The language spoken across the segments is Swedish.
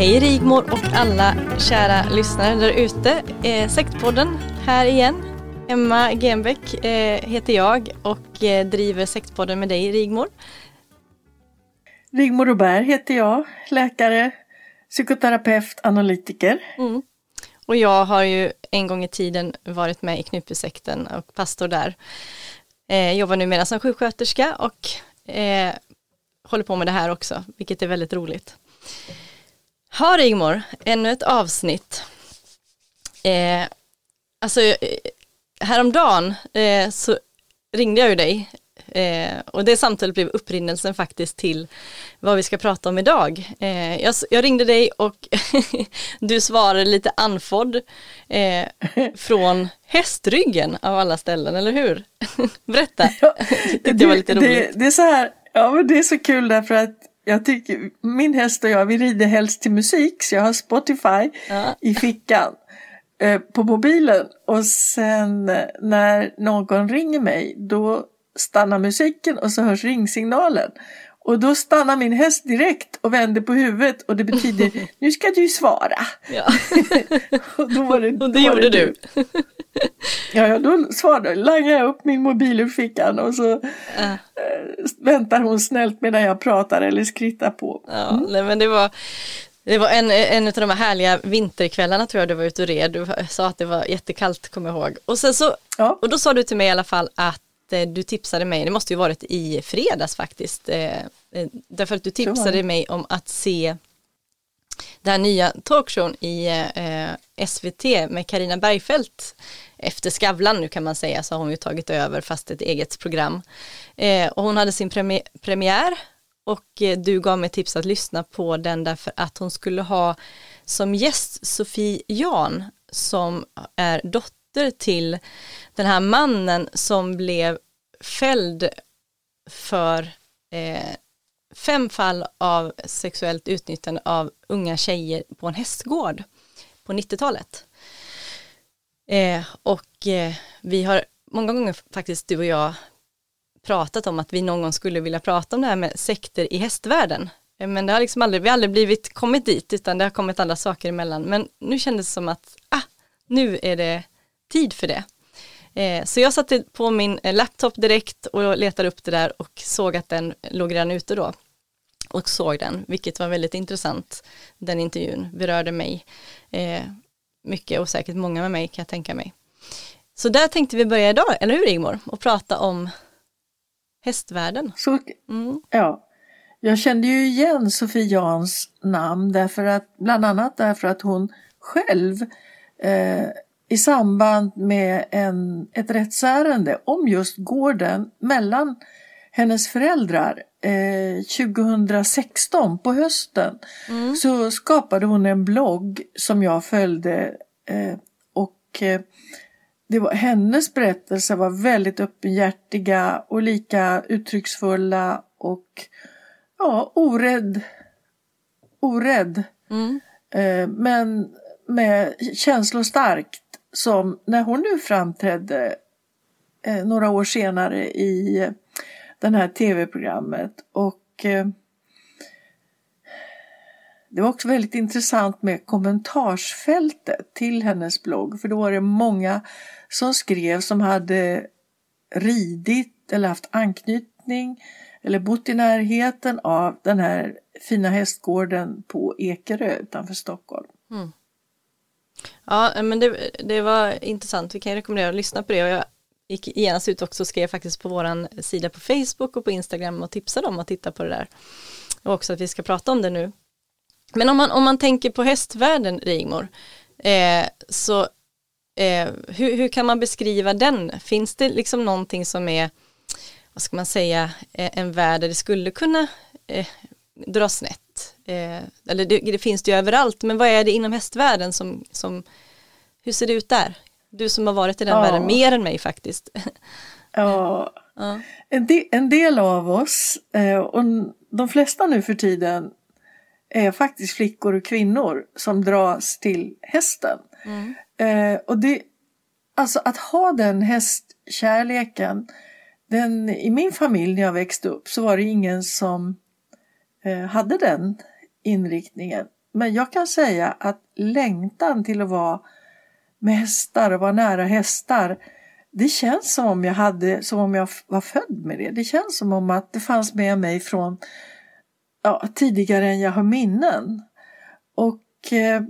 Hej Rigmor och alla kära lyssnare där ute. Eh, Sektpodden här igen. Emma Genbeck eh, heter jag och eh, driver Sektpodden med dig Rigmor. Rigmor Robert heter jag, läkare, psykoterapeut, analytiker. Mm. Och jag har ju en gång i tiden varit med i Knutbysekten och pastor där. Eh, jobbar numera som sjuksköterska och eh, håller på med det här också, vilket är väldigt roligt. Ha Rigmor, ännu ett avsnitt. Eh, alltså eh, häromdagen eh, så ringde jag ju dig eh, och det samtalet blev upprinnelsen faktiskt till vad vi ska prata om idag. Eh, jag, jag, ringde dig och du svarade lite anfodd eh, från hästryggen av alla ställen, eller hur? Berätta, ja, det, det var lite roligt. Det, det, är så här, ja men det är så kul därför att jag tycker, min häst och jag, vi rider helst till musik så jag har Spotify ja. i fickan eh, på mobilen och sen eh, när någon ringer mig då stannar musiken och så hörs ringsignalen. Och då stannar min häst direkt och vänder på huvudet och det betyder nu ska du svara. Ja. och, då var det, och det gjorde det du. ja, ja, då svarade, langade jag upp min mobil ur fickan och så äh. väntar hon snällt medan jag pratar eller skrittar på. Mm. Ja, nej, men det var det var en, en av de här härliga vinterkvällarna tror jag du var ute och red. Du sa att det var jättekallt, kommer jag ihåg. Och, sen så, ja. och då sa du till mig i alla fall att Eh, du tipsade mig, det måste ju varit i fredags faktiskt, eh, eh, därför att du tipsade mig om att se den här nya talkshowen i SVT med Karina Bergfeldt efter Skavlan nu kan man säga så har hon ju tagit över fast ett eget program. Eh, och hon hade sin premiär och eh, du gav mig tips att lyssna på den därför att hon skulle ha som gäst Sofie Jan som är dotter dotter till den här mannen som blev fälld för eh, fem fall av sexuellt utnyttjande av unga tjejer på en hästgård på 90-talet. Eh, och eh, vi har många gånger faktiskt du och jag pratat om att vi någon gång skulle vilja prata om det här med sekter i hästvärlden. Eh, men det har liksom aldrig, vi har aldrig blivit kommit dit utan det har kommit andra saker emellan. Men nu kändes det som att, ah, nu är det tid för det. Eh, så jag satte på min eh, laptop direkt och letade upp det där och såg att den låg redan ute då. Och såg den, vilket var väldigt intressant. Den intervjun berörde mig eh, mycket och säkert många med mig kan jag tänka mig. Så där tänkte vi börja idag, eller hur Rigmor? Och prata om hästvärlden. Så, mm. Ja, jag kände ju igen Sofie Jans namn därför att, bland annat därför att hon själv eh, i samband med en, ett rättsärende om just gården mellan hennes föräldrar eh, 2016 på hösten mm. så skapade hon en blogg som jag följde eh, och eh, det var, hennes berättelser var väldigt öppenhjärtiga och lika uttrycksfulla och ja, orädd. Orädd. Mm. Eh, men med känslostarkt som när hon nu framträdde eh, några år senare i det här tv-programmet och eh, det var också väldigt intressant med kommentarsfältet till hennes blogg för då var det många som skrev som hade ridit eller haft anknytning eller bott i närheten av den här fina hästgården på Ekerö utanför Stockholm. Mm. Ja, men det, det, var intressant. Vi kan rekommendera att lyssna på det. Och jag gick genast ut också och skrev faktiskt på vår sida på Facebook och på Instagram och tipsade om att titta på det där. Och också att vi ska prata om det nu. Men om man, om man tänker på hästvärlden, Rigmor, eh, så eh, hur, hur kan man beskriva den? Finns det liksom någonting som är, vad ska man säga, eh, en värld där det skulle kunna eh, dra snett? Eh, eller det, det, finns det ju överallt, men vad är det inom hästvärlden som, som hur ser det ut där? Du som har varit i den ja. världen mer än mig faktiskt. Ja, ja. En, del, en del av oss, eh, och de flesta nu för tiden, är faktiskt flickor och kvinnor som dras till hästen. Mm. Eh, och det, alltså att ha den hästkärleken, den, i min familj när jag växte upp så var det ingen som eh, hade den inriktningen. Men jag kan säga att längtan till att vara med hästar och vara nära hästar det känns som om jag hade, som om jag var född med det. Det känns som om att det fanns med mig från ja, tidigare än jag har minnen. Och, eh,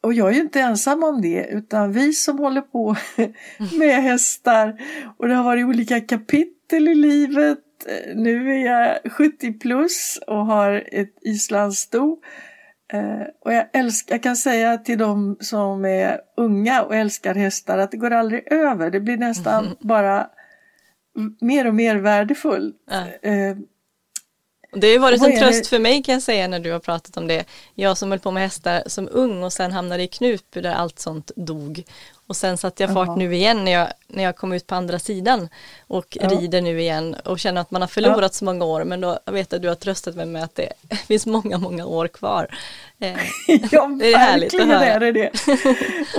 och jag är ju inte ensam om det utan vi som håller på med hästar och det har varit olika kapitel i livet. Eh, nu är jag 70 plus och har ett islandssto. Eh, och jag, älskar, jag kan säga till de som är unga och älskar hästar att det går aldrig över. Det blir nästan bara mer och mer värdefullt. Ja. Eh, det har varit en tröst för mig kan jag säga när du har pratat om det. Jag som höll på med hästar som ung och sen hamnade i Knutby där allt sånt dog. Och sen satte jag fart Aha. nu igen när jag, när jag kom ut på andra sidan och ja. rider nu igen och känner att man har förlorat ja. så många år men då vet jag du har tröstat mig med att det finns många, många år kvar. Eh, ja, det är härligt att höra. är det det.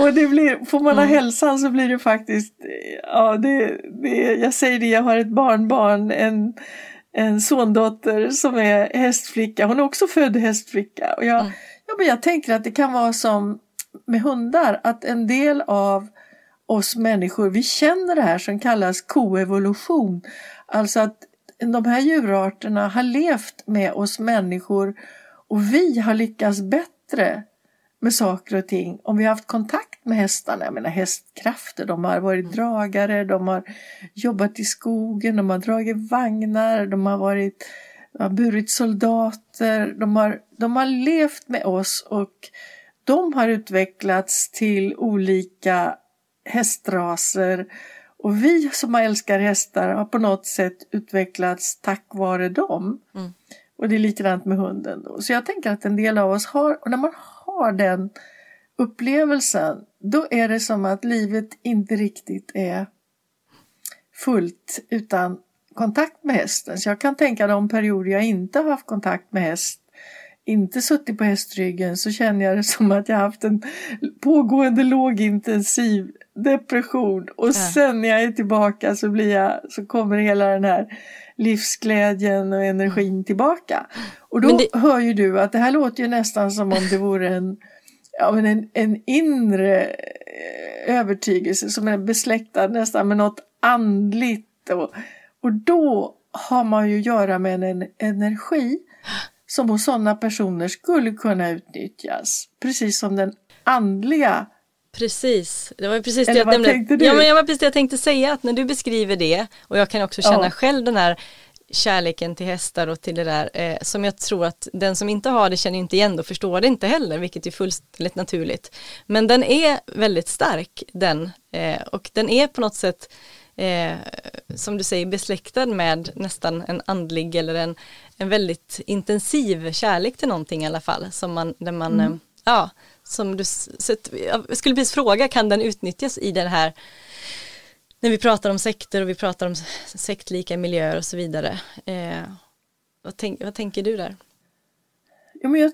Och det blir, får man ha mm. hälsan så blir det faktiskt, ja det, det, jag säger det, jag har ett barnbarn, en en sondotter som är hästflicka. Hon är också född hästflicka. Och jag, mm. ja, men jag tänker att det kan vara som med hundar, att en del av oss människor, vi känner det här som kallas koevolution. Alltså att de här djurarterna har levt med oss människor och vi har lyckats bättre med saker och ting om vi har haft kontakt med hästarna. Jag menar hästkrafter, de har varit mm. dragare, de har jobbat i skogen, de har dragit vagnar, de har varit har burit soldater, de har, de har levt med oss och de har utvecklats till olika hästraser och vi som älskar hästar har på något sätt utvecklats tack vare dem. Mm. Och det är likadant med hunden. Då. Så jag tänker att en del av oss har, och när man har den upplevelsen, då är det som att livet inte riktigt är fullt utan kontakt med hästen. Så jag kan tänka de perioder jag inte har haft kontakt med häst, inte suttit på hästryggen, så känner jag det som att jag haft en pågående lågintensiv depression och ja. sen när jag är tillbaka så, blir jag, så kommer hela den här livsglädjen och energin mm. tillbaka. Och då det... hör ju du att det här låter ju nästan som om det vore en, ja, en, en inre eh, övertygelse som är besläktad nästan med något andligt. Och, och då har man ju att göra med en energi som hos sådana personer skulle kunna utnyttjas. Precis som den andliga Precis, det var precis Eller det jag du? Ja, men jag var precis det jag tänkte säga att när du beskriver det och jag kan också känna ja. själv den här kärleken till hästar och till det där eh, som jag tror att den som inte har det känner inte igen och förstår det inte heller vilket är fullständigt naturligt. Men den är väldigt stark den eh, och den är på något sätt eh, som du säger besläktad med nästan en andlig eller en, en väldigt intensiv kärlek till någonting i alla fall som man, där man mm. Eh, ja som du, så jag skulle precis fråga, kan den utnyttjas i den här när vi pratar om sekter och vi pratar om sektlika miljöer och så vidare. Eh, vad, tänk, vad tänker du där? Ja, men jag,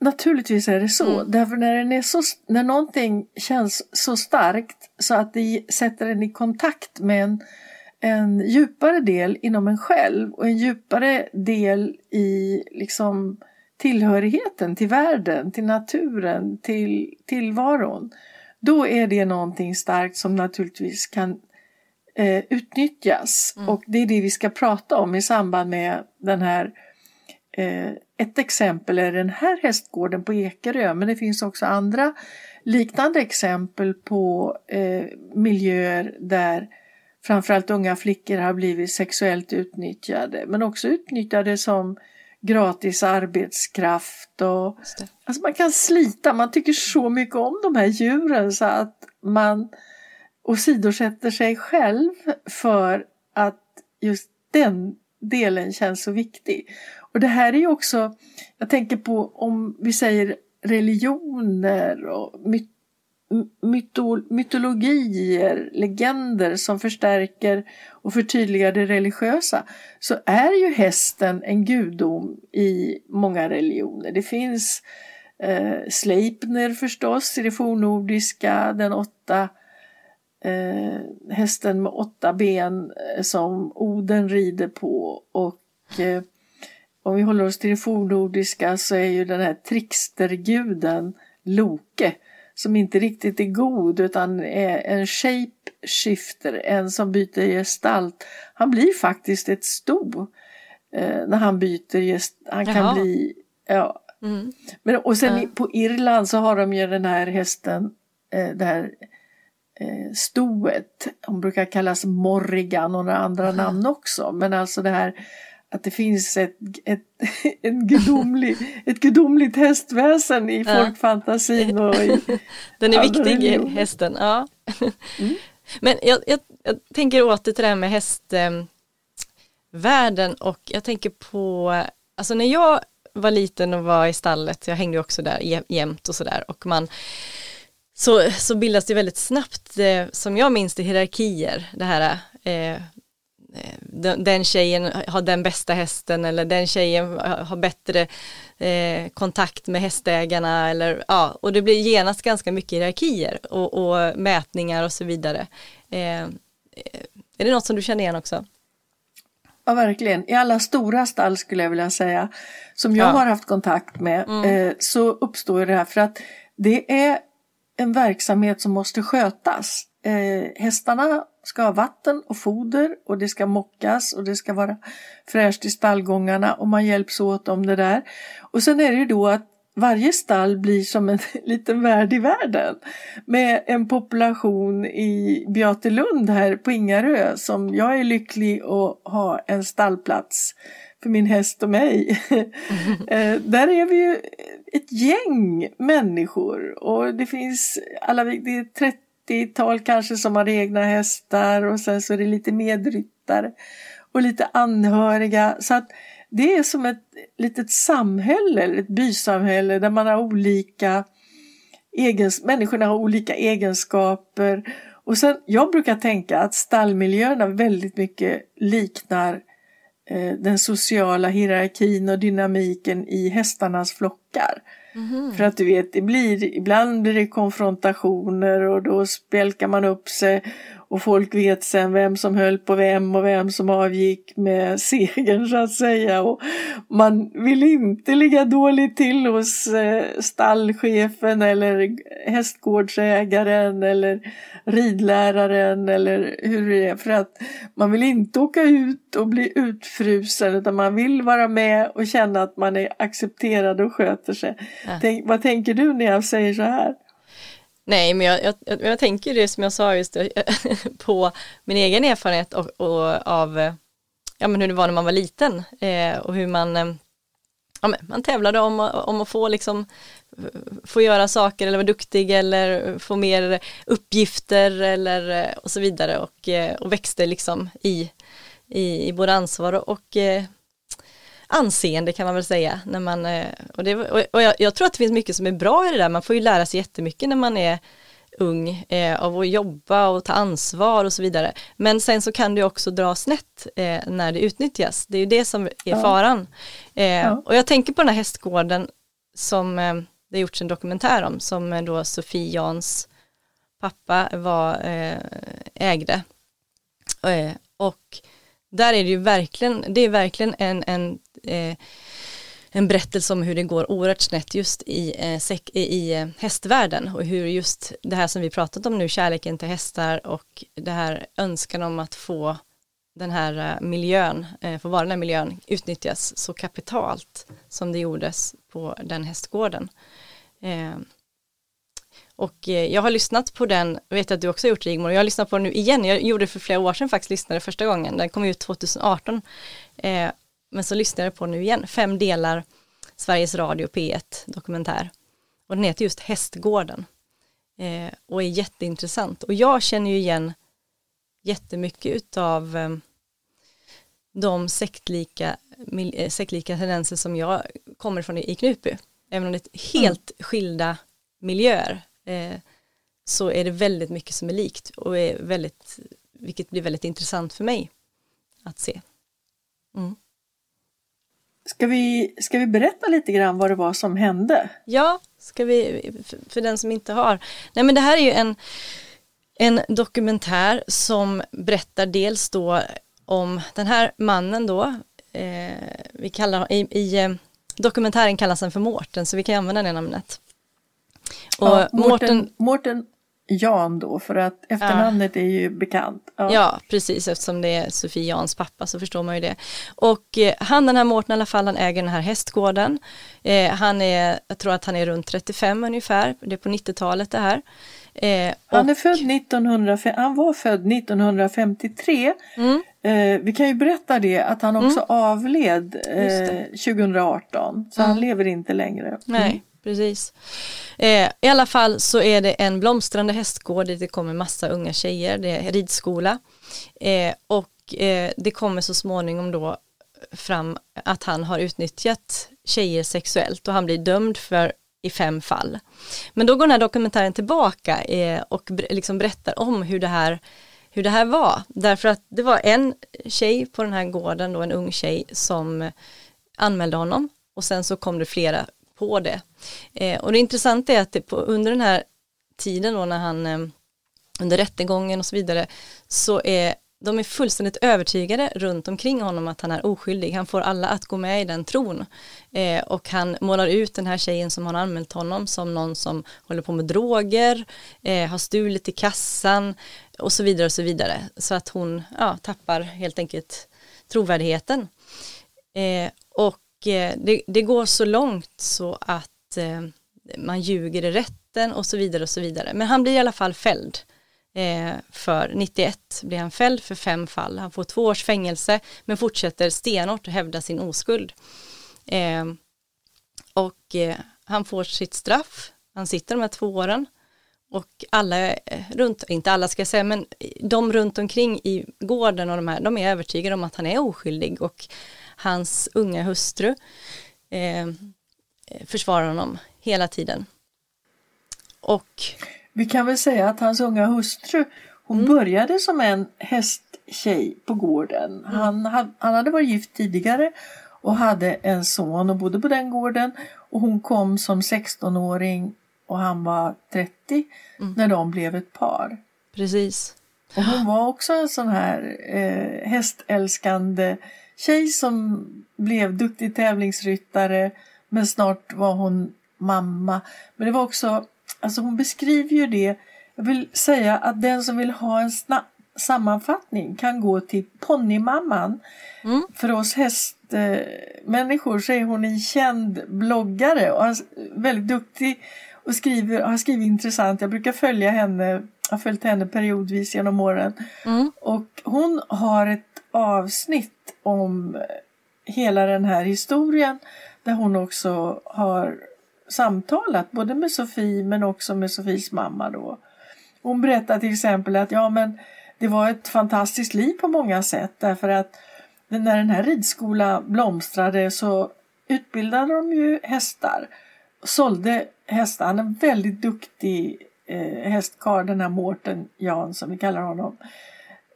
Naturligtvis är det så. Mm. Därför när, den är så, när någonting känns så starkt så att det sätter en i kontakt med en, en djupare del inom en själv och en djupare del i liksom tillhörigheten till världen, till naturen, till tillvaron. Då är det någonting starkt som naturligtvis kan eh, utnyttjas. Mm. Och det är det vi ska prata om i samband med den här eh, ett exempel är den här hästgården på Ekerö men det finns också andra liknande exempel på eh, miljöer där framförallt unga flickor har blivit sexuellt utnyttjade men också utnyttjade som gratis arbetskraft. Och, alltså man kan slita, man tycker så mycket om de här djuren så att man åsidosätter sig själv för att just den delen känns så viktig. Och det här är ju också, jag tänker på om vi säger religioner och myt, myto, mytologier, legender som förstärker och förtydligar det religiösa så är ju hästen en gudom i många religioner. Det finns eh, Sleipner förstås i det fornnordiska, den åtta eh, hästen med åtta ben eh, som Oden rider på och eh, om vi håller oss till det fornnordiska så är ju den här tricksterguden Loke som inte riktigt är god utan är en shapeshifter, en som byter gestalt. Han blir faktiskt ett sto eh, när han byter gestalt. Han kan bli, ja. Mm. Men, och sen ja. på Irland så har de ju den här hästen, eh, det här eh, stoet. Hon brukar kallas Morrigan och några andra Aha. namn också. Men alltså det här att det finns ett, ett, en gudomlig, ett gudomligt hästväsen i ja. folkfantasin. Och i Den är viktig, religioner. hästen. Ja. Mm. Men jag, jag, jag, tänker åter till det här med hästvärlden och jag tänker på, alltså när jag var liten och var i stallet, jag hängde också där jämt och sådär och man så, så bildas det väldigt snabbt, eh, som jag minns det, hierarkier. Det här eh, den tjejen har den bästa hästen eller den tjejen har bättre eh, kontakt med hästägarna eller ja, och det blir genast ganska mycket hierarkier och, och mätningar och så vidare. Eh, är det något som du känner igen också? Ja, verkligen. I alla stora stall skulle jag vilja säga, som jag ja. har haft kontakt med, mm. eh, så uppstår det här för att det är en verksamhet som måste skötas. Eh, hästarna ska ha vatten och foder och det ska mockas och det ska vara fräscht i stallgångarna och man hjälps åt om det där. Och sen är det ju då att varje stall blir som en liten värld i världen med en population i Beatelund här på Ingarö som jag är lycklig att ha en stallplats för min häst och mig. Mm. Där är vi ju ett gäng människor och det finns alla, det är 30 30-tal kanske som har egna hästar och sen så är det lite medryttare och lite anhöriga. Så att det är som ett litet samhälle, ett bysamhälle där man har olika egens människorna har olika egenskaper. Och sen, jag brukar tänka att stallmiljöerna väldigt mycket liknar eh, den sociala hierarkin och dynamiken i hästarnas flockar. Mm. För att du vet, det blir, ibland blir det konfrontationer och då spjälkar man upp sig och folk vet sen vem som höll på vem och vem som avgick med segern så att säga. Och man vill inte ligga dåligt till hos eh, stallchefen eller hästgårdsägaren eller ridläraren eller hur det är. För att man vill inte åka ut och bli utfrusen utan man vill vara med och känna att man är accepterad och sköter sig. Ja. Tänk, vad tänker du när jag säger så här? Nej, men jag, jag, jag tänker det som jag sa just på min egen erfarenhet och, och, av ja, men hur det var när man var liten eh, och hur man, eh, ja, men man tävlade om, om att få, liksom, få göra saker eller vara duktig eller få mer uppgifter eller eh, och så vidare och, eh, och växte liksom i, i, i både ansvar och och anseende kan man väl säga. När man, eh, och det, och jag, jag, tror att det finns mycket som är bra i det där, man får ju lära sig jättemycket när man är ung eh, av att jobba och ta ansvar och så vidare. Men sen så kan det också dra snett eh, när det utnyttjas. Det är ju det som är faran. Eh, ja. Och jag tänker på den här hästgården som eh, det har gjorts en dokumentär om som eh, då Sofie Jans pappa var, ägde. Och där är det ju verkligen, det är verkligen en, en, eh, en berättelse om hur det går oerhört snett just i, eh, sek, i eh, hästvärlden och hur just det här som vi pratat om nu, kärleken till hästar och det här önskan om att få den här eh, miljön, eh, få vara den här miljön, utnyttjas så kapitalt som det gjordes på den hästgården. Eh, och eh, jag har lyssnat på den, jag vet att du också har gjort Rigmor, jag har lyssnat på den nu igen, jag gjorde det för flera år sedan faktiskt, lyssnade första gången, den kom ut 2018 men så lyssnade jag på nu igen, fem delar, Sveriges Radio P1 dokumentär. Och den heter just Hästgården. och är jätteintressant. Och jag känner ju igen jättemycket utav de sektlika, eh, sektlika tendenser som jag kommer från i Knutby. Även om det är helt mm. skilda miljöer eh, så är det väldigt mycket som är likt och är väldigt, vilket blir väldigt intressant för mig att se. Mm. Ska, vi, ska vi berätta lite grann vad det var som hände? Ja, ska vi, för, den som inte har. Nej men det här är ju en, en dokumentär som berättar dels då om den här mannen då, eh, vi kallar i, i eh, dokumentären kallas han för Mårten så vi kan använda det namnet. Och ja, Mårten, Mårten Jan då för att efternamnet ja. är ju bekant. Ja. ja. precis eftersom det är Sofie Jans pappa så förstår man ju det. Och eh, han den här Mårten i alla fall han äger den här hästgården. Eh, han är, jag tror att han är runt 35 ungefär, det är på 90-talet det här. Eh, han, är född 1900, han var född 1953. Mm. Eh, vi kan ju berätta det att han också mm. avled eh, 2018 så mm. han lever inte längre. Mm. Nej, precis. Eh, I alla fall så är det en blomstrande hästgård dit det kommer massa unga tjejer, det är ridskola. Eh, och eh, det kommer så småningom då fram att han har utnyttjat tjejer sexuellt och han blir dömd för i fem fall. Men då går den här dokumentären tillbaka eh, och liksom berättar om hur det, här, hur det här var. Därför att det var en tjej på den här gården, då, en ung tjej, som anmälde honom och sen så kom det flera på det. Eh, och det intressanta är att det på, under den här tiden då när han, eh, under rättegången och så vidare, så är de är fullständigt övertygade runt omkring honom att han är oskyldig. Han får alla att gå med i den tron. Eh, och han målar ut den här tjejen som har anmält honom som någon som håller på med droger, eh, har stulit i kassan och så vidare och så vidare. Så att hon ja, tappar helt enkelt trovärdigheten. Eh, och Eh, det, det, går så långt så att eh, man ljuger i rätten och så vidare och så vidare. Men han blir i alla fall fälld. Eh, för 91 blir han fälld för fem fall. Han får två års fängelse men fortsätter stenhårt att hävda sin oskuld. Eh, och eh, han får sitt straff. Han sitter de här två åren och alla eh, runt, inte alla ska jag säga, men de runt omkring i gården och de här, de är övertygade om att han är oskyldig och hans unga hustru eh, försvarar honom hela tiden. Och vi kan väl säga att hans unga hustru, hon mm. började som en hästtjej på gården. Mm. Han, han hade varit gift tidigare och hade en son och bodde på den gården. Och hon kom som 16-åring och han var 30 mm. när de blev ett par. Precis. Och hon var också en sån här eh, hästälskande tjej som blev duktig tävlingsryttare men snart var hon mamma. Men det var också Alltså hon beskriver ju det. Jag vill säga att den som vill ha en snabb sammanfattning kan gå till Ponnymamman. Mm. För oss hästmänniskor så är hon en känd bloggare och väldigt duktig och skriver, har skrivit intressant. Jag brukar följa henne, har följt henne periodvis genom åren. Mm. Och hon har ett avsnitt om hela den här historien där hon också har samtalat både med Sofie men också med Sofies mamma då. Hon berättar till exempel att ja men det var ett fantastiskt liv på många sätt därför att när den här ridskolan blomstrade så utbildade de ju hästar. Sålde hästar. Han är en väldigt duktig eh, hästkarl den här Mårten Jan som vi kallar honom.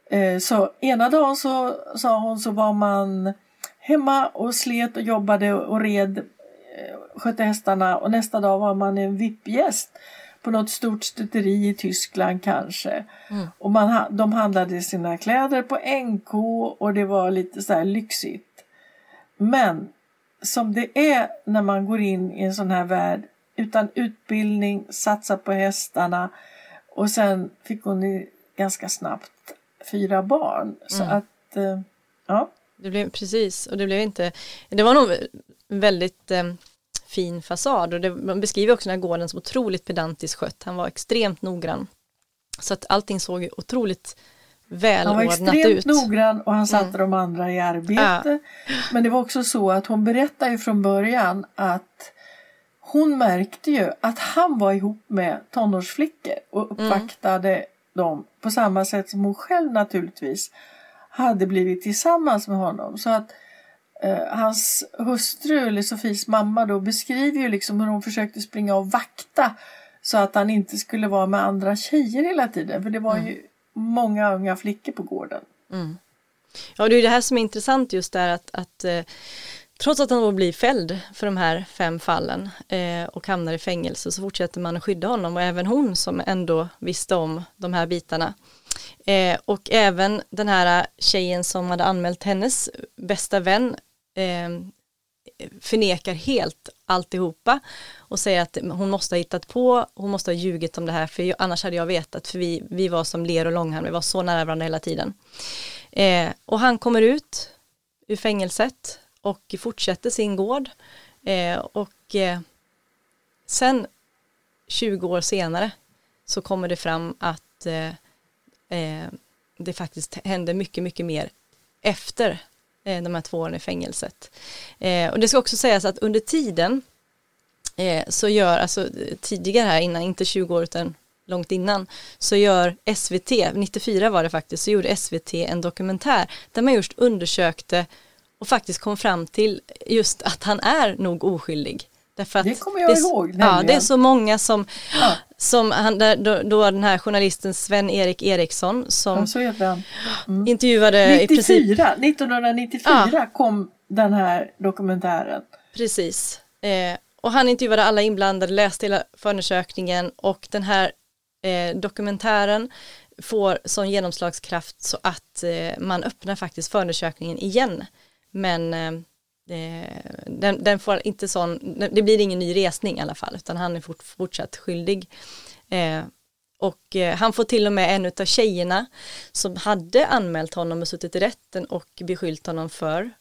Eh, så ena dagen så sa hon så var man hemma och slet och jobbade och red skötte hästarna och nästa dag var man en VIP-gäst på något stort stuteri i Tyskland kanske. Mm. Och man, de handlade sina kläder på NK och det var lite så lyxigt. Men som det är när man går in i en sån här värld utan utbildning, satsa på hästarna och sen fick hon ganska snabbt fyra barn. Så mm. att, eh, ja. Det blev precis, och det blev inte, det var nog väldigt eh, fin fasad och det, man beskriver också den här gården som otroligt pedantiskt skött. Han var extremt noggrann. Så att allting såg otroligt välordnat ut. Han var extremt ut. noggrann och han satte mm. de andra i arbete. Ja. Men det var också så att hon berättade från början att hon märkte ju att han var ihop med tonårsflickor och mm. uppvaktade mm dem på samma sätt som hon själv naturligtvis hade blivit tillsammans med honom. Så att eh, hans hustru, eller Sofies mamma då, beskriver ju liksom hur hon försökte springa och vakta så att han inte skulle vara med andra tjejer hela tiden. För det var mm. ju många unga flickor på gården. Mm. Ja, det är det här som är intressant just där att, att eh, trots att han då blir fälld för de här fem fallen eh, och hamnar i fängelse så fortsätter man att skydda honom och även hon som ändå visste om de här bitarna. Eh, och även den här tjejen som hade anmält hennes bästa vän eh, förnekar helt alltihopa och säger att hon måste ha hittat på, hon måste ha ljugit om det här för annars hade jag vetat för vi, vi var som ler och långhalm, vi var så nära varandra hela tiden. Eh, och han kommer ut ur fängelset och fortsätter sin gård eh, och eh, sen 20 år senare så kommer det fram att eh, eh, det faktiskt hände mycket, mycket mer efter eh, de här två åren i fängelset. Eh, och det ska också sägas att under tiden eh, så gör, alltså tidigare här innan, inte 20 år utan långt innan, så gör SVT, 94 var det faktiskt, så gjorde SVT en dokumentär där man just undersökte och faktiskt kom fram till just att han är nog oskyldig. Därför att det kommer jag det, ihåg. Nämligen. Ja, det är så många som, ja. som han, då, då den här journalisten Sven-Erik Eriksson som ja, mm. intervjuade 94, i princip, 1994 ja. kom den här dokumentären. Precis. Eh, och han intervjuade alla inblandade, läste hela förundersökningen och den här eh, dokumentären får sån genomslagskraft så att eh, man öppnar faktiskt förundersökningen igen. Men eh, den, den, får inte sån, det blir ingen ny resning i alla fall, utan han är fort, fortsatt skyldig. Eh, och eh, han får till och med en av tjejerna som hade anmält honom och suttit i rätten och beskyllt honom för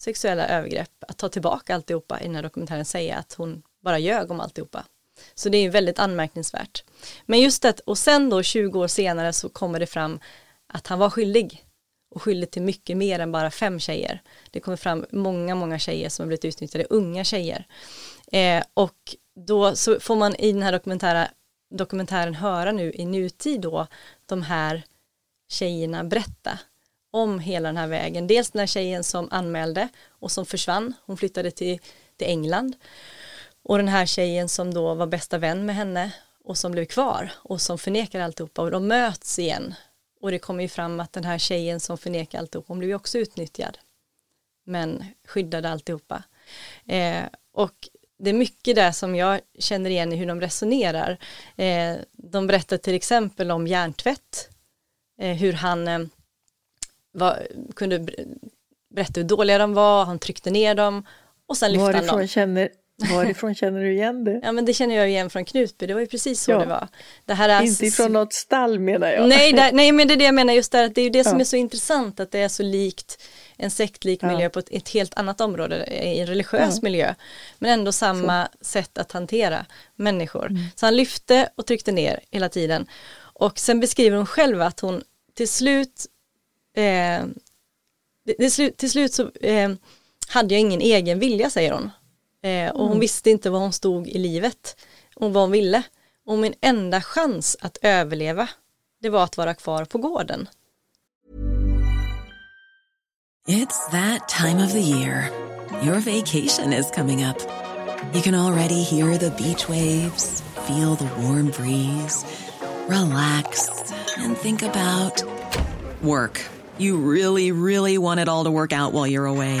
sexuella övergrepp att ta tillbaka alltihopa i den här dokumentären säga att hon bara ljög om alltihopa. Så det är väldigt anmärkningsvärt. Men just det, och sen då 20 år senare så kommer det fram att han var skyldig och skyldig till mycket mer än bara fem tjejer. Det kommer fram många, många tjejer som har blivit utnyttjade, unga tjejer. Eh, och då så får man i den här dokumentära, dokumentären höra nu i nutid då de här tjejerna berätta om hela den här vägen. Dels den här tjejen som anmälde och som försvann, hon flyttade till, till England. Och den här tjejen som då var bästa vän med henne och som blev kvar och som förnekar alltihopa och de möts igen och det kommer ju fram att den här tjejen som förnekar alltihop, hon blev ju också utnyttjad. Men skyddade alltihopa. Eh, och det är mycket där som jag känner igen i hur de resonerar. Eh, de berättar till exempel om hjärntvätt. Eh, hur han eh, var, kunde berätta hur dåliga de var, han tryckte ner dem och sen lyfte han dem. Känner, Varifrån känner du igen det? Ja men det känner jag igen från Knutby, det var ju precis så ja. det var. Det här är Inte från något stall menar jag. Nej, där, nej men det är det jag menar just där, att det är ju det som ja. är så intressant att det är så likt en sektlik miljö på ett, ett, helt annat område, i en religiös miljö. Men ändå samma så. sätt att hantera människor. Mm. Så han lyfte och tryckte ner hela tiden. Och sen beskriver hon själv att hon till slut eh, till, slut, till slut så eh, hade jag ingen egen vilja säger hon. Eh, och hon mm. visste inte var hon stod i livet och vad hon ville. Och min enda chans att överleva, det var att vara kvar på gården. It's that time of the year. Your vacation is coming up. You can already hear the beach waves, feel the warm breeze, relax and think about work. You really, really want it all to work out while you're away.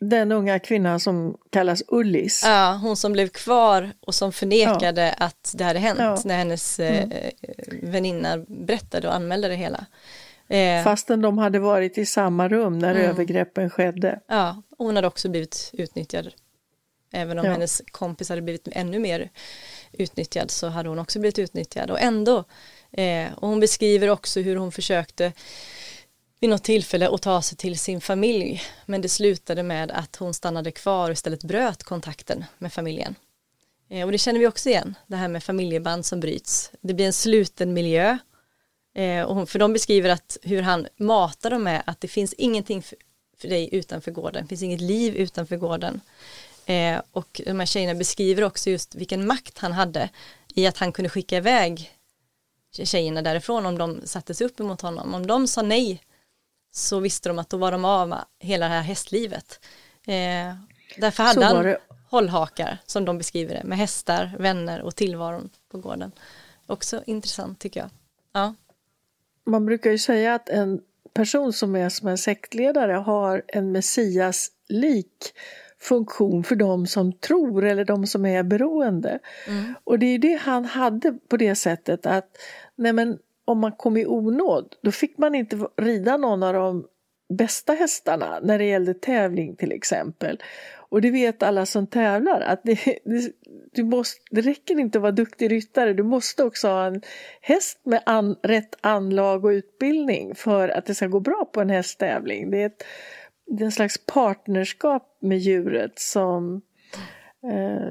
den unga kvinnan som kallas Ullis. Ja, hon som blev kvar och som förnekade ja. att det hade hänt ja. när hennes mm. eh, väninna berättade och anmälde det hela. Eh, Fastän de hade varit i samma rum när mm. övergreppen skedde. Ja, hon hade också blivit utnyttjad. Även om ja. hennes kompis hade blivit ännu mer utnyttjad så hade hon också blivit utnyttjad och ändå. Eh, och hon beskriver också hur hon försökte vid något tillfälle att ta sig till sin familj. Men det slutade med att hon stannade kvar och istället bröt kontakten med familjen. Eh, och det känner vi också igen, det här med familjeband som bryts. Det blir en sluten miljö. Eh, och för de beskriver att hur han matar dem med att det finns ingenting för, dig utanför gården, det finns inget liv utanför gården. Eh, och de här tjejerna beskriver också just vilken makt han hade i att han kunde skicka iväg tjejerna därifrån om de satte sig upp emot honom. Om de sa nej så visste de att då var de av med hela det här hästlivet. Eh, därför hade han hållhakar som de beskriver det med hästar, vänner och tillvaron på gården. Också intressant tycker jag. Ja. Man brukar ju säga att en person som är som en sektledare har en messias lik funktion för de som tror eller de som är beroende. Mm. Och det är det han hade på det sättet att nej men, om man kom i onåd då fick man inte rida någon av de bästa hästarna när det gällde tävling till exempel. Och det vet alla som tävlar att det, det, du måste, det räcker inte att vara duktig ryttare, du måste också ha en häst med an, rätt anlag och utbildning för att det ska gå bra på en hästtävling. Det är, ett, det är en slags partnerskap med djuret som eh,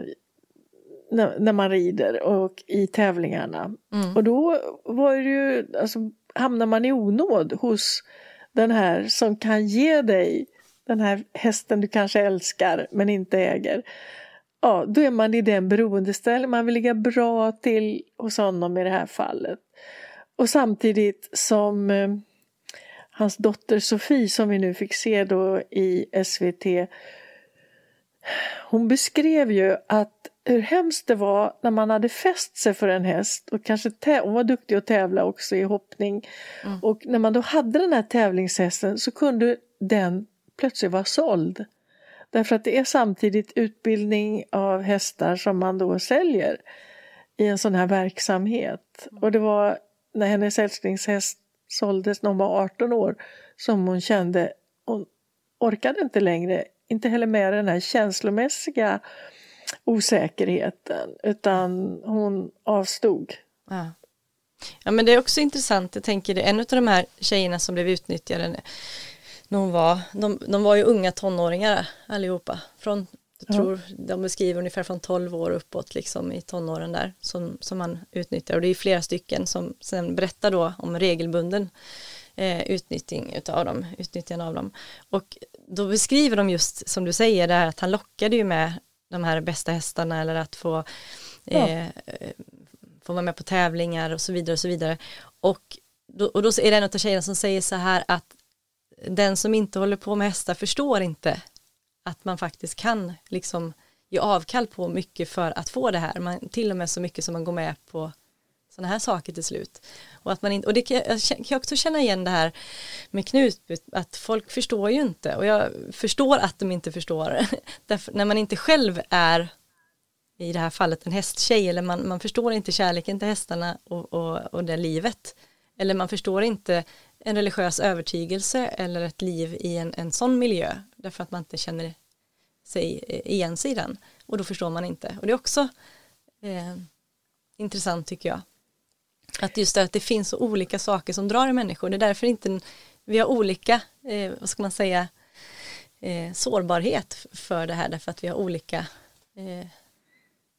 när, när, man rider och i tävlingarna. Mm. Och då var det ju, alltså, hamnar man i onåd hos den här som kan ge dig den här hästen du kanske älskar men inte äger. Ja, då är man i den beroendeställningen, man vill ligga bra till hos honom i det här fallet. Och samtidigt som eh, hans dotter Sofie som vi nu fick se då i SVT hon beskrev ju att hur hemskt det var när man hade fäst sig för en häst och kanske hon var duktig att tävla också i hoppning. Mm. Och när man då hade den här tävlingshästen så kunde den plötsligt vara såld. Därför att det är samtidigt utbildning av hästar som man då säljer i en sån här verksamhet. Och det var när hennes älsklingshäst såldes när hon var 18 år som hon kände hon orkade inte längre, inte heller med den här känslomässiga osäkerheten utan hon avstod. Ja. ja men det är också intressant, jag tänker det, en av de här tjejerna som blev utnyttjade när hon var, de, de var ju unga tonåringar allihopa. Från, jag tror ja. de beskriver ungefär från 12 år uppåt liksom i tonåren där som, som man utnyttjar och det är flera stycken som sen berättar då om regelbunden eh, utnyttjning utav dem, utnyttjande av dem. Och då beskriver de just som du säger där att han lockade ju med de här bästa hästarna eller att få, ja. eh, få vara med på tävlingar och så vidare och så vidare. Och då, och då är det en av tjejerna som säger så här att den som inte håller på med hästar förstår inte att man faktiskt kan liksom ge avkall på mycket för att få det här. Man, till och med så mycket som man går med på sådana här saker till slut. Och, att man inte, och det kan jag, kan också känna igen det här med Knutby, att folk förstår ju inte och jag förstår att de inte förstår. Därför, när man inte själv är i det här fallet en hästtjej eller man, man förstår inte kärleken till hästarna och, och, och det livet. Eller man förstår inte en religiös övertygelse eller ett liv i en, en sån miljö därför att man inte känner sig igen sig i den och då förstår man inte och det är också eh, intressant tycker jag att just det att det finns så olika saker som drar i människor. Det är därför inte vi har olika, eh, vad ska man säga, eh, sårbarhet för det här därför att vi har olika eh,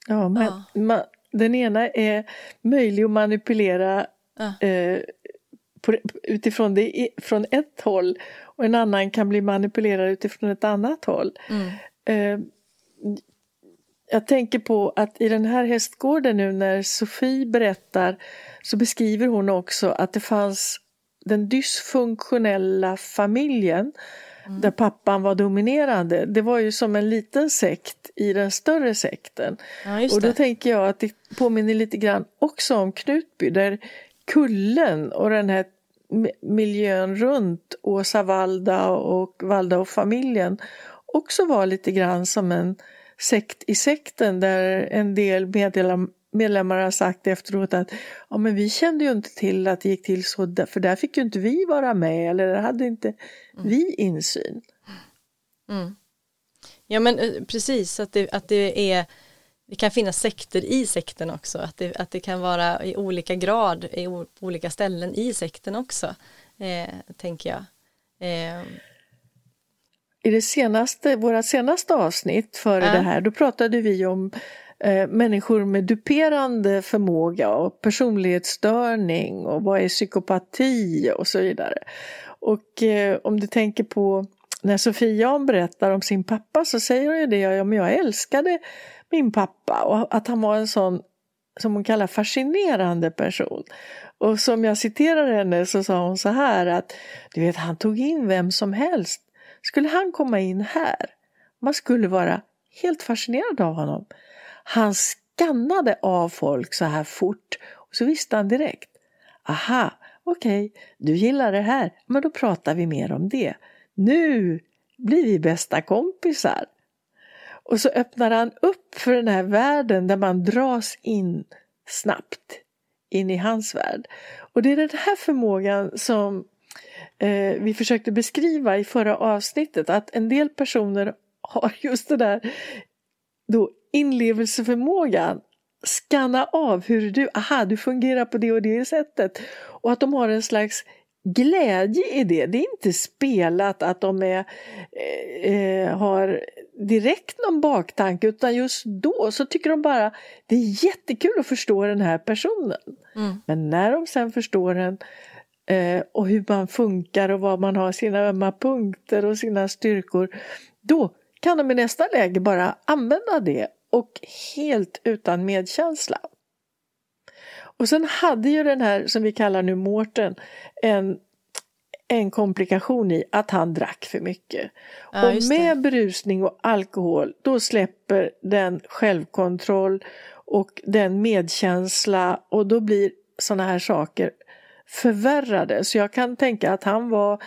Ja, man, ja. Man, den ena är möjlig att manipulera ja. eh, på, utifrån det, från ett håll och en annan kan bli manipulerad utifrån ett annat håll. Mm. Eh, jag tänker på att i den här hästgården nu när Sofie berättar så beskriver hon också att det fanns den dysfunktionella familjen mm. där pappan var dominerande. Det var ju som en liten sekt i den större sekten. Ja, och då tänker jag att det påminner lite grann också om Knutby där kullen och den här miljön runt Åsa Valda och Valda och familjen också var lite grann som en sekt i sekten där en del medlemmar har sagt efteråt att ja, men vi kände ju inte till att det gick till så, för där fick ju inte vi vara med eller där hade inte mm. vi insyn. Mm. Ja men eh, precis, att det, att det är det kan finnas sekter i sekten också, att det, att det kan vara i olika grad i olika ställen i sekten också, eh, tänker jag. Eh. I det senaste, våra senaste avsnitt före äh. det här, då pratade vi om eh, människor med duperande förmåga och personlighetsstörning och vad är psykopati och så vidare. Och eh, om du tänker på när Sofie Jan berättar om sin pappa så säger hon ju det, ja men jag älskade min pappa och att han var en sån som hon kallar fascinerande person. Och som jag citerar henne så sa hon så här att du vet han tog in vem som helst. Skulle han komma in här, man skulle vara helt fascinerad av honom. Han skannade av folk så här fort och så visste han direkt. Aha, okej, okay, du gillar det här, men då pratar vi mer om det. Nu blir vi bästa kompisar. Och så öppnar han upp för den här världen där man dras in snabbt in i hans värld. Och det är den här förmågan som eh, vi försökte beskriva i förra avsnittet, att en del personer har just det där då inlevelseförmågan skanna av hur du, aha, du fungerar på det och det sättet. Och att de har en slags glädje i det. Det är inte spelat att de är, eh, har direkt någon baktanke utan just då så tycker de bara det är jättekul att förstå den här personen. Mm. Men när de sen förstår den eh, och hur man funkar och vad man har sina ömma punkter och sina styrkor då kan de i nästa läge bara använda det och helt utan medkänsla. Och sen hade ju den här som vi kallar nu Mårten en, en komplikation i att han drack för mycket. Ja, och med berusning och alkohol då släpper den självkontroll och den medkänsla och då blir sådana här saker förvärrade. Så jag kan tänka att han var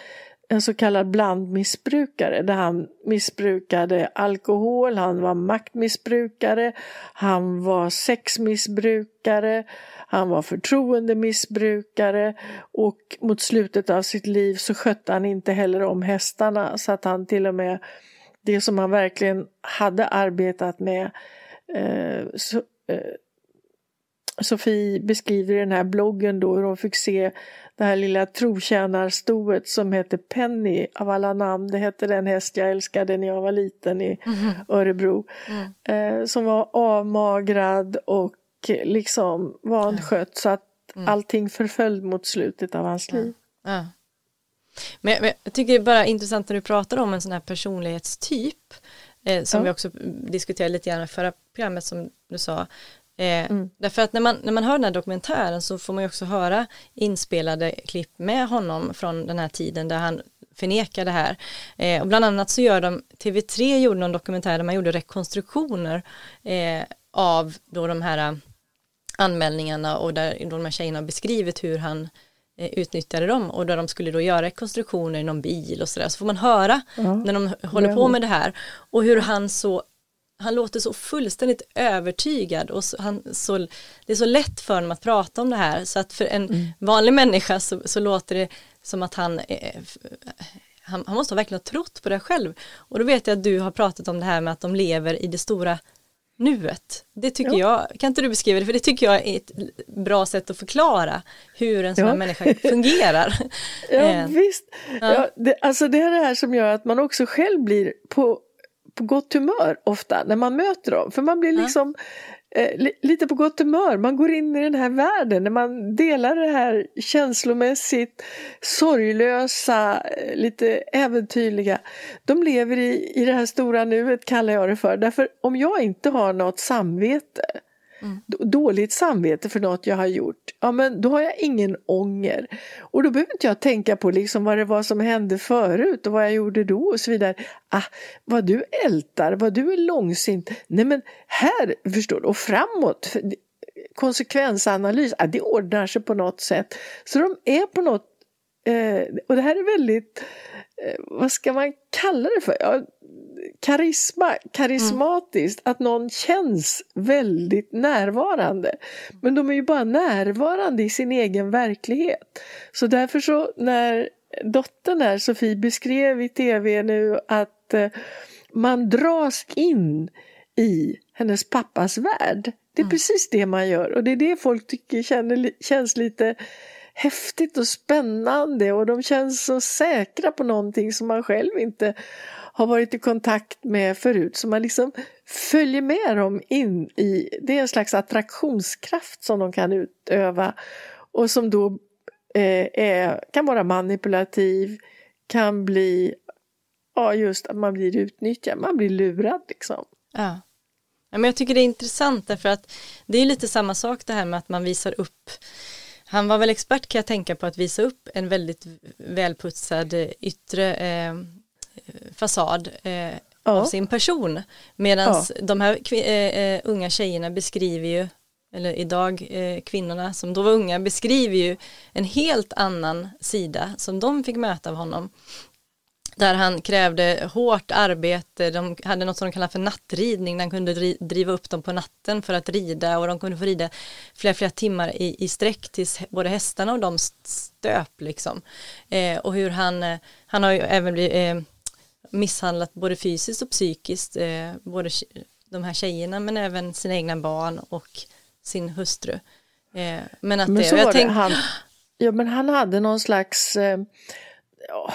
en så kallad blandmissbrukare där han missbrukade alkohol, han var maktmissbrukare, han var sexmissbrukare, han var förtroendemissbrukare och mot slutet av sitt liv så skötte han inte heller om hästarna så att han till och med det som han verkligen hade arbetat med eh, så, eh, Sofie beskriver i den här bloggen då hur hon fick se det här lilla trotjänarstoet som heter Penny av alla namn. Det hette den häst jag älskade när jag var liten i mm. Örebro. Mm. Eh, som var avmagrad och liksom vanskött så att mm. allting förföll mot slutet av hans liv. Ja. Men, men, jag tycker det är bara intressant när du pratar om en sån här personlighetstyp eh, som ja. vi också diskuterade lite grann i förra programmet som du sa Eh, mm. Därför att när man, när man hör den här dokumentären så får man ju också höra inspelade klipp med honom från den här tiden där han förnekar det här. Eh, och bland annat så gör de, TV3 gjorde någon dokumentär där man gjorde rekonstruktioner eh, av då de här anmälningarna och där de här tjejerna har beskrivit hur han eh, utnyttjade dem och där de skulle då göra rekonstruktioner i någon bil och sådär så får man höra ja. när de håller på med det här och hur han så han låter så fullständigt övertygad och så, han, så, det är så lätt för honom att prata om det här så att för en mm. vanlig människa så, så, låter det som att han, eh, han, han måste ha verkligen ha trott på det själv och då vet jag att du har pratat om det här med att de lever i det stora nuet. Det tycker ja. jag, kan inte du beskriva det, för det tycker jag är ett bra sätt att förklara hur en sån här ja. människa fungerar. ja eh, visst, ja. ja. det, alltså det är det här som gör att man också själv blir på, på gott humör ofta när man möter dem, för man blir liksom eh, lite på gott humör. Man går in i den här världen när man delar det här känslomässigt sorglösa, eh, lite äventyrliga. De lever i, i det här stora nuet kallar jag det för. Därför om jag inte har något samvete Mm. Dåligt samvete för något jag har gjort, ja men då har jag ingen ånger. Och då behöver inte jag tänka på liksom vad det var som hände förut och vad jag gjorde då och så vidare. Ah, vad du ältar, vad du är långsint. Nej men här, förstår du, och framåt. Konsekvensanalys, ah, det ordnar sig på något sätt. Så de är på något, eh, och det här är väldigt, eh, vad ska man kalla det för? Ja, karisma, karismatiskt, mm. att någon känns väldigt närvarande. Men de är ju bara närvarande i sin egen verklighet. Så därför så när dottern här, Sofie, beskrev i tv nu att eh, man dras in i hennes pappas värld. Det är mm. precis det man gör och det är det folk tycker känner, känns lite häftigt och spännande och de känns så säkra på någonting som man själv inte har varit i kontakt med förut. Så man liksom följer med dem in i, det är en slags attraktionskraft som de kan utöva och som då eh, är, kan vara manipulativ, kan bli, ja just att man blir utnyttjad, man blir lurad liksom. Ja. ja men jag tycker det är intressant därför att det är lite samma sak det här med att man visar upp han var väl expert kan jag tänka på att visa upp en väldigt välputsad eh, yttre eh, fasad eh, ja. av sin person. Medan ja. de här eh, eh, unga tjejerna beskriver ju, eller idag eh, kvinnorna som då var unga beskriver ju en helt annan sida som de fick möta av honom. Där han krävde hårt arbete, de hade något som de kallar för nattridning, han kunde driva upp dem på natten för att rida och de kunde få rida flera, flera timmar i, i sträck tills både hästarna och de stöp liksom. Eh, och hur han, eh, han har ju även blivit eh, misshandlat både fysiskt och psykiskt, eh, både de här tjejerna men även sina egna barn och sin hustru. Eh, men att men det, jag tänk... han, ja men han hade någon slags eh, ja,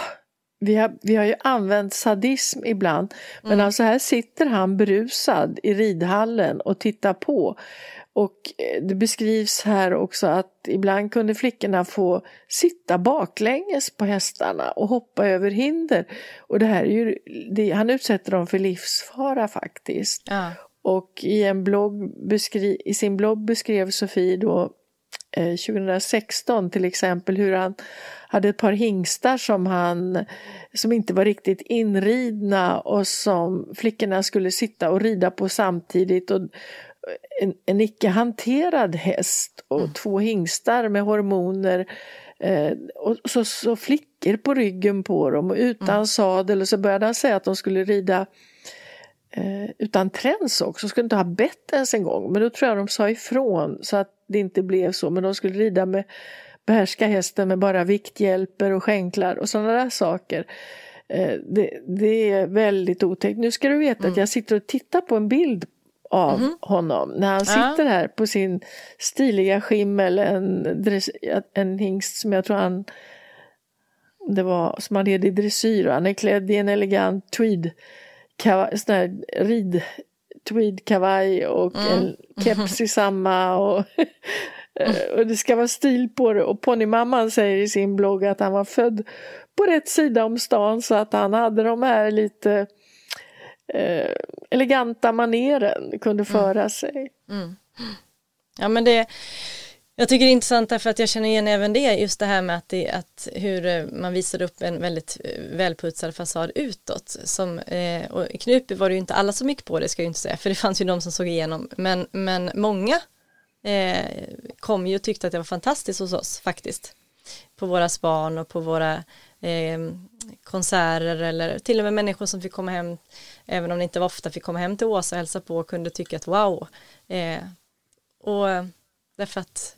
vi har, vi har ju använt sadism ibland, men mm. alltså här sitter han berusad i ridhallen och tittar på. Och eh, det beskrivs här också att ibland kunde flickorna få sitta baklänges på hästarna och hoppa över hinder. Och det här är ju, det, han utsätter dem för livsfara faktiskt. Ja. Och i, en blogg beskri, i sin blogg beskrev Sofie då eh, 2016 till exempel hur han hade ett par hingstar som han som inte var riktigt inridna och som flickorna skulle sitta och rida på samtidigt. Och, en, en icke hanterad häst och mm. två hingstar med hormoner eh, och så, så flickor på ryggen på dem och utan mm. sadel och så började han säga att de skulle rida eh, utan träns också, skulle inte ha bett ens en gång men då tror jag de sa ifrån så att det inte blev så men de skulle rida med behärska hästen med bara vikthjälper och skänklar och sådana där saker. Eh, det, det, är väldigt otäckt. Nu ska du veta mm. att jag sitter och tittar på en bild av mm. honom. När han sitter här på sin stiliga skimmel, en, en hingst som jag tror han det var som han red i dressyr. Han är klädd i en elegant tweed sån här rid tweedkavaj och mm. en keps i samma och, och det ska vara stil på det. Och ponnymamman säger i sin blogg att han var född på rätt sida om stan så att han hade de här lite eh, eleganta maneren kunde mm. föra mm. sig. Mm. Ja men det jag tycker det är intressant därför att jag känner igen även det, just det här med att, det, att hur eh, man visar upp en väldigt eh, välputsad fasad utåt. Som, eh, och i Knutby var det ju inte alla som gick på det, ska jag inte säga, för det fanns ju de som såg igenom, men, men många eh, kom ju och tyckte att det var fantastiskt hos oss faktiskt. På våra barn och på våra eh, konserter eller till och med människor som fick komma hem även om det inte var ofta fick komma hem till Åsa och hälsa på och kunde tycka att wow. Eh, och därför att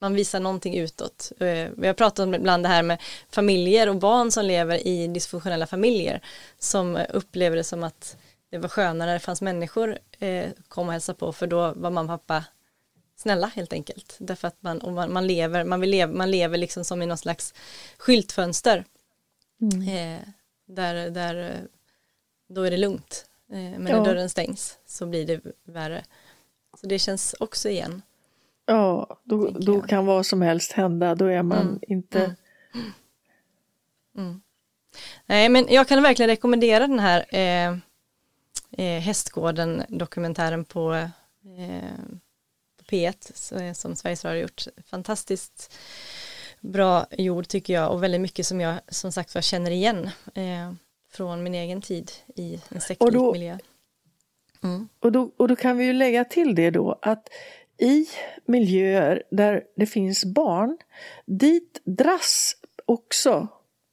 man visar någonting utåt. Eh, vi har pratat om ibland det här med familjer och barn som lever i dysfunktionella familjer som upplever det som att det var skönare när det fanns människor eh, kom och hälsa på för då var mamma och pappa snälla helt enkelt. Därför att man, och man, man, lever, man, vill leva, man lever liksom som i någon slags skyltfönster. Mm. Eh, där, där, då är det lugnt. Eh, men ja. när dörren stängs så blir det värre. Så det känns också igen. Ja, då, då kan vad som helst hända. Då är man mm. inte... Mm. mm. Nej, men jag kan verkligen rekommendera den här eh, eh, Hästgården dokumentären på, eh, på P1 som Sveriges Radio gjort. Fantastiskt bra gjord tycker jag och väldigt mycket som jag som sagt var känner igen eh, från min egen tid i en sektlik miljö. Mm. Och, då, och då kan vi ju lägga till det då att i miljöer där det finns barn, dit dras också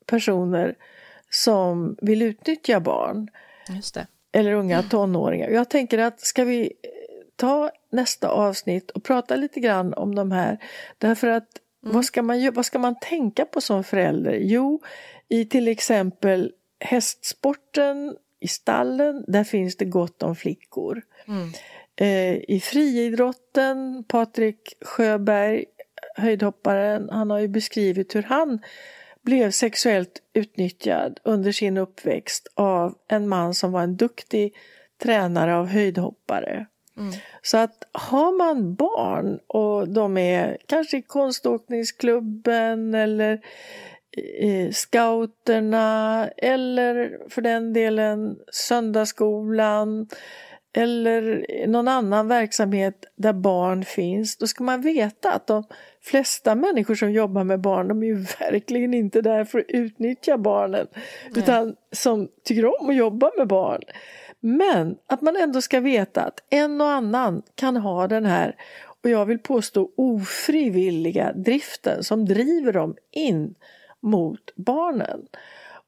personer som vill utnyttja barn. Eller unga tonåringar. Jag tänker att ska vi eh, ta nästa avsnitt och prata lite grann om de här. Därför att mm. vad, ska man, vad ska man tänka på som förälder? Jo, i till exempel hästsporten i stallen, där finns det gott om flickor. Mm. Eh, I friidrotten, Patrik Sjöberg, höjdhopparen, han har ju beskrivit hur han blev sexuellt utnyttjad under sin uppväxt av en man som var en duktig tränare av höjdhoppare. Mm. Så att har man barn och de är kanske i konståkningsklubben eller scouterna eller för den delen söndagsskolan eller någon annan verksamhet där barn finns, då ska man veta att de flesta människor som jobbar med barn, de är ju verkligen inte där för att utnyttja barnen, Nej. utan som tycker om att jobba med barn. Men att man ändå ska veta att en och annan kan ha den här, och jag vill påstå ofrivilliga driften som driver dem in mot barnen.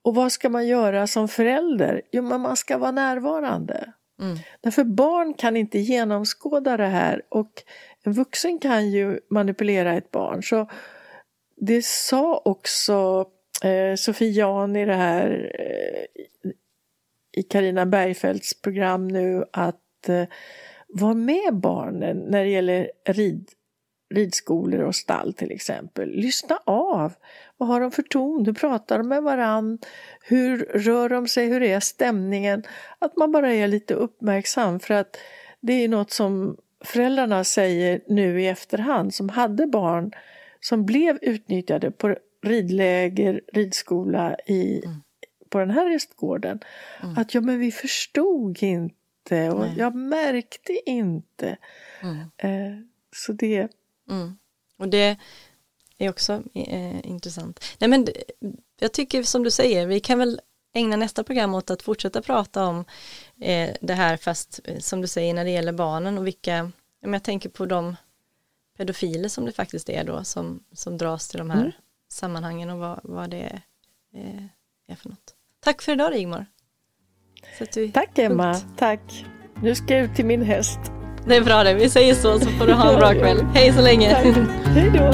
Och vad ska man göra som förälder? Jo, men man ska vara närvarande. Mm. Därför barn kan inte genomskåda det här och en vuxen kan ju manipulera ett barn. Så det sa också eh, Sofie Jan i det här eh, i Karina Bergfeldts program nu att eh, vara med barnen när det gäller rid, ridskolor och stall till exempel. Lyssna av. Vad har de för ton? Hur pratar de med varann? Hur rör de sig? Hur är stämningen? Att man bara är lite uppmärksam för att det är något som föräldrarna säger nu i efterhand som hade barn som blev utnyttjade på ridläger, ridskola i, mm. på den här hästgården. Mm. Att ja, men vi förstod inte och Nej. jag märkte inte. Mm. Eh, så det... Mm. Och det är också eh, intressant. Nej men jag tycker som du säger, vi kan väl ägna nästa program åt att fortsätta prata om eh, det här fast eh, som du säger när det gäller barnen och vilka, jag tänker på de pedofiler som det faktiskt är då som, som dras till de här mm. sammanhangen och vad, vad det eh, är för något. Tack för idag Rigmor. Tack Emma, punkt. tack. Nu ska jag ut till min häst. Det är bra det, vi säger så så får du ha en bra kväll. Hej så länge. Hej då.